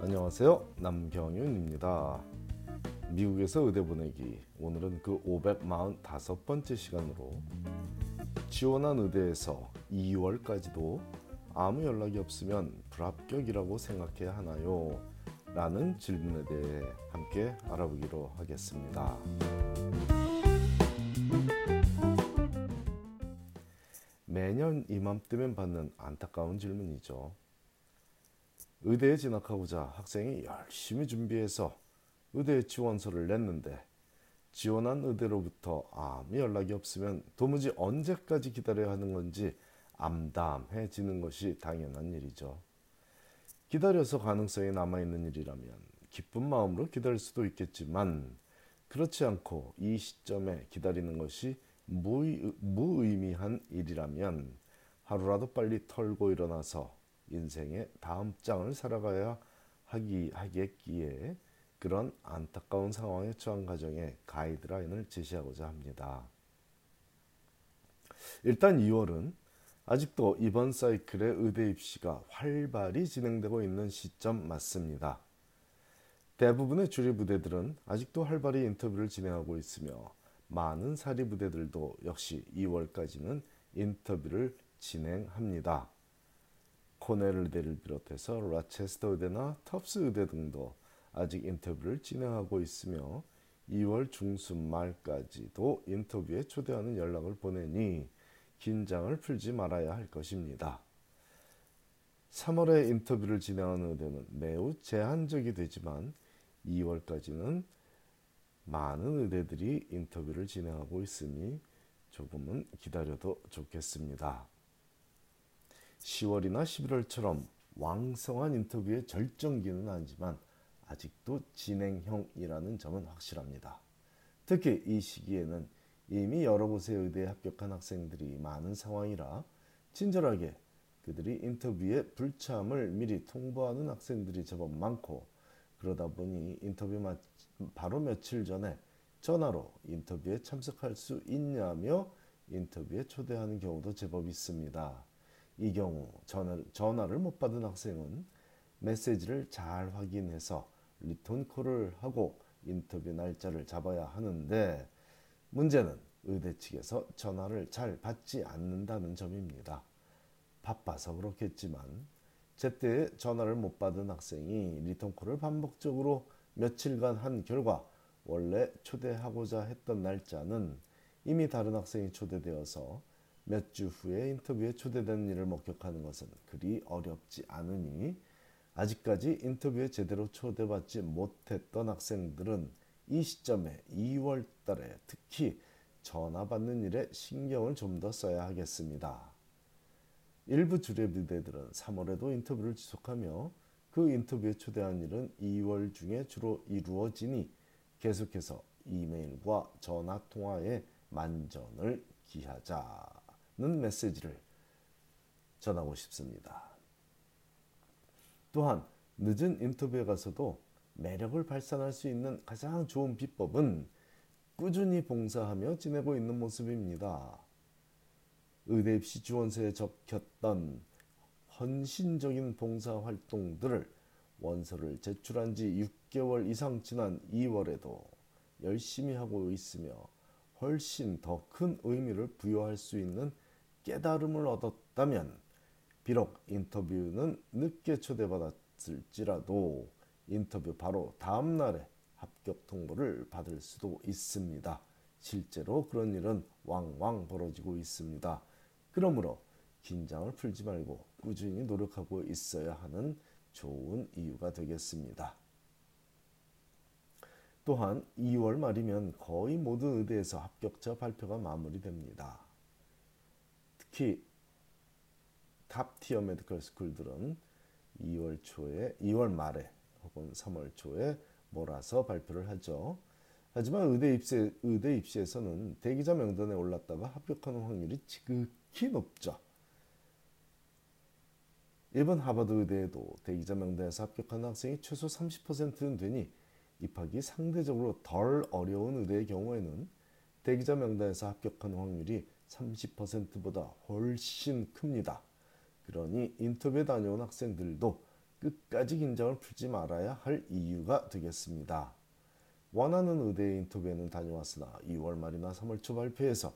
안녕하세요. 남경윤입니다. 미국에서 의대 보내기 오늘은 그 545번째 시간으로 지원한 의대에서 2월까지도 아무 연락이 없으면 불합격이라고 생각해야 하나요? 라는 질문에 대해 함께 알아보기로 하겠습니다. 매년 이맘때면 받는 안타까운 질문이죠. 의대에 진학하고자 학생이 열심히 준비해서 의대 지원서를 냈는데 지원한 의대로부터 아무 연락이 없으면 도무지 언제까지 기다려야 하는 건지 암담해지는 것이 당연한 일이죠. 기다려서 가능성이 남아있는 일이라면 기쁜 마음으로 기다릴 수도 있겠지만 그렇지 않고 이 시점에 기다리는 것이 무의, 무의미한 일이라면 하루라도 빨리 털고 일어나서 인생의 다음 장을 살아가야 하기 하겠기에 그런 안타까운 상황에 처한 가정에 가이드라인을 제시하고자 합니다. 일단 2월은 아직도 이번 사이클의 의대 입시가 활발히 진행되고 있는 시점 맞습니다. 대부분의 주리 부대들은 아직도 활발히 인터뷰를 진행하고 있으며 많은 사리 부대들도 역시 2월까지는 인터뷰를 진행합니다. 코넬 의대를 비롯해서 라체스터 의대나 텁스 의대 등도 아직 인터뷰를 진행하고 있으며 2월 중순 말까지도 인터뷰에 초대하는 연락을 보내니 긴장을 풀지 말아야 할 것입니다. 3월에 인터뷰를 진행하는 의대는 매우 제한적이 되지만 2월까지는 많은 의대들이 인터뷰를 진행하고 있으니 조금은 기다려도 좋겠습니다. 10월이나 11월처럼 왕성한 인터뷰의 절정기는 아니지만 아직도 진행형이라는 점은 확실합니다. 특히 이 시기에는 이미 여러 곳의 의대에 합격한 학생들이 많은 상황이라 친절하게 그들이 인터뷰에 불참을 미리 통보하는 학생들이 제법 많고 그러다 보니 인터뷰 바로 며칠 전에 전화로 인터뷰에 참석할 수 있냐며 인터뷰에 초대하는 경우도 제법 있습니다. 이 경우 전화를 못 받은 학생은 메시지를 잘 확인해서 리턴콜을 하고 인터뷰 날짜를 잡아야 하는데 문제는 의대 측에서 전화를 잘 받지 않는다는 점입니다. 바빠서 그렇겠지만 제때 전화를 못 받은 학생이 리턴콜을 반복적으로 며칠간 한 결과 원래 초대하고자 했던 날짜는 이미 다른 학생이 초대되어서 몇 주 후에 인터뷰에 초대된 일을 목격하는 것은 그리 어렵지 않으니 아직까지 인터뷰에 제대로 초대받지 못했던 학생들은 이 시점에 2월 달에 특히 전화 받는 일에 신경을 좀 더 써야 하겠습니다. 일부 주례부대들은 3월에도 인터뷰를 지속하며 그 인터뷰에 초대한 일은 2월 중에 주로 이루어지니 계속해서 이메일과 전화 통화에 만전을 기하자는 메시지를 전하고 싶습니다. 또한 늦은 인터뷰에 가서도 매력을 발산할 수 있는 가장 좋은 비법은 꾸준히 봉사하며 지내고 있는 모습입니다. 의대 입시 지원서에 적혔던 헌신적인 봉사 활동들을 원서를 제출한 지 6개월 이상 지난 2월에도 열심히 하고 있으며 훨씬 더 큰 의미를 부여할 수 있는 깨달음을 얻었다면 비록 인터뷰는 늦게 초대받았을지라도 인터뷰 바로 다음 날에 합격 통보를 받을 수도 있습니다. 실제로 그런 일은 왕왕 벌어지고 있습니다. 그러므로 긴장을 풀지 말고 꾸준히 노력하고 있어야 하는 좋은 이유가 되겠습니다. 또한 2월 말이면 거의 모든 의대에서 합격자 발표가 마무리됩니다. 특히 top-tier medical school들은 2월 초에 2월 말에 혹은 3월 초에 몰아서 발표를 하죠. 하지만 의대 입시 의대 입시에서는 대기자 명단에 올랐다가 합격하는 확률이 지극히 높죠. 일본 하버드 의대에도 대기자 명단에서 합격하는 학생이 최소 30%는 되니 입학이 상대적으로 덜 어려운 의대의 경우에는 대기자 명단에서 합격하는 확률이 30%보다 훨씬 큽니다. 그러니 인터뷰에 다녀온 학생들도 끝까지 긴장을 풀지 말아야 할 이유가 되겠습니다. 원하는 의대 인터뷰에는 다녀왔으나 2월 말이나 3월 초 발표해서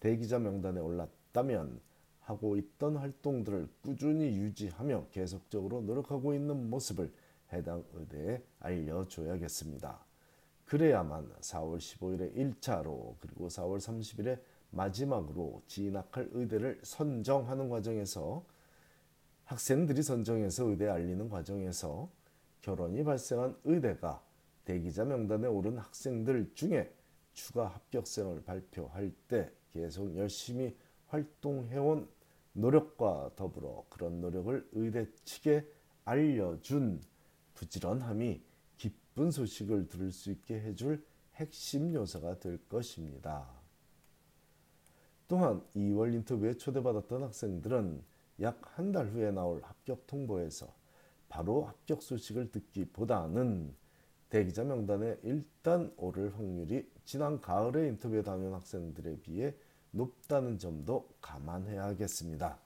대기자 명단에 올랐다면 하고 있던 활동들을 꾸준히 유지하며 계속적으로 노력하고 있는 모습을 해당 의대에 알려줘야겠습니다. 그래야만 4월 15일에 1차로 그리고 4월 30일에 마지막으로 진학할 의대를 선정하는 과정에서 학생들이 선정해서 의대에 알리는 과정에서 결혼이 발생한 의대가 대기자 명단에 오른 학생들 중에 추가 합격생을 발표할 때 계속 열심히 활동해온 노력과 더불어 그런 노력을 의대 측에 알려준 부지런함이 기쁜 소식을 들을 수 있게 해줄 핵심 요소가 될 것입니다. 또한 2월 인터뷰에 초대받았던 학생들은 약 한 달 후에 나올 합격 통보에서 바로 합격 소식을 듣기보다는 대기자 명단에 일단 오를 확률이 지난 가을에 인터뷰에 다녀온 학생들에 비해 높다는 점도 감안해야겠습니다.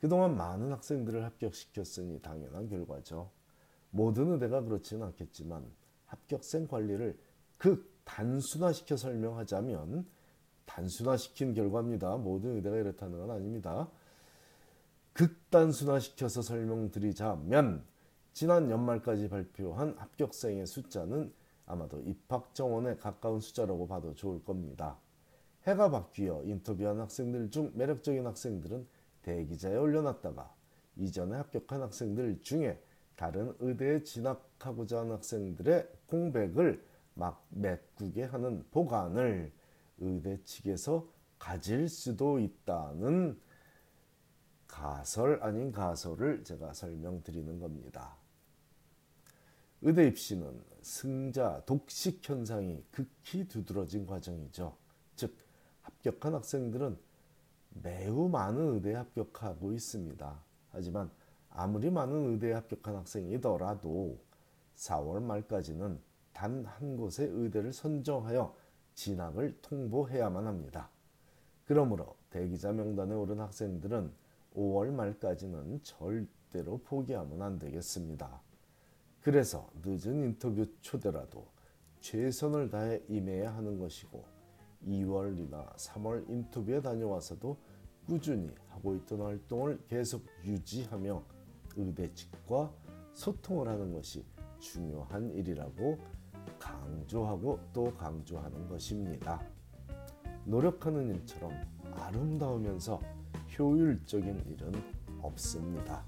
그동안 많은 학생들을 합격시켰으니 당연한 결과죠. 모든 의대가 그렇지는 않겠지만 합격생 관리를 극 단순화시켜 설명하자면 단순화시킨 결과입니다. 모든 의대가 이렇다는 건 아닙니다. 극단순화시켜서 설명드리자면 지난 연말까지 발표한 합격생의 숫자는 아마도 입학 정원에 가까운 숫자라고 봐도 좋을 겁니다. 해가 바뀌어 인터뷰한 학생들 중 매력적인 학생들은 대기자에 올려놨다가 이전에 합격한 학생들 중에 다른 의대에 진학하고자 하는 학생들의 공백을 막 메꾸게 하는 보관을 의대 측에서 가질 수도 있다는 가설 아닌 가설을 제가 설명드리는 겁니다. 의대 입시는 승자 독식 현상이 극히 두드러진 과정이죠. 즉 합격한 학생들은 매우 많은 의대에 합격하고 있습니다. 하지만 아무리 많은 의대에 합격한 학생이더라도 4월 말까지는 단 한 곳의 의대를 선정하여 진학을 통보해야만 합니다. 그러므로 대기자 명단에 오른 학생들은 5월 말까지는 절대로 포기하면 안 되겠습니다. 그래서 늦은 인터뷰 초대라도 최선을 다해 임해야 하는 것이고 2월이나 3월 인터뷰에 다녀와서도 꾸준히 하고 있던 활동을 계속 유지하며 의대 측과 소통을 하는 것이 중요한 일이라고 강조하고 또 강조하는 것입니다. 노력하는 일처럼 아름다우면서 효율적인 일은 없습니다.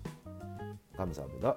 감사합니다.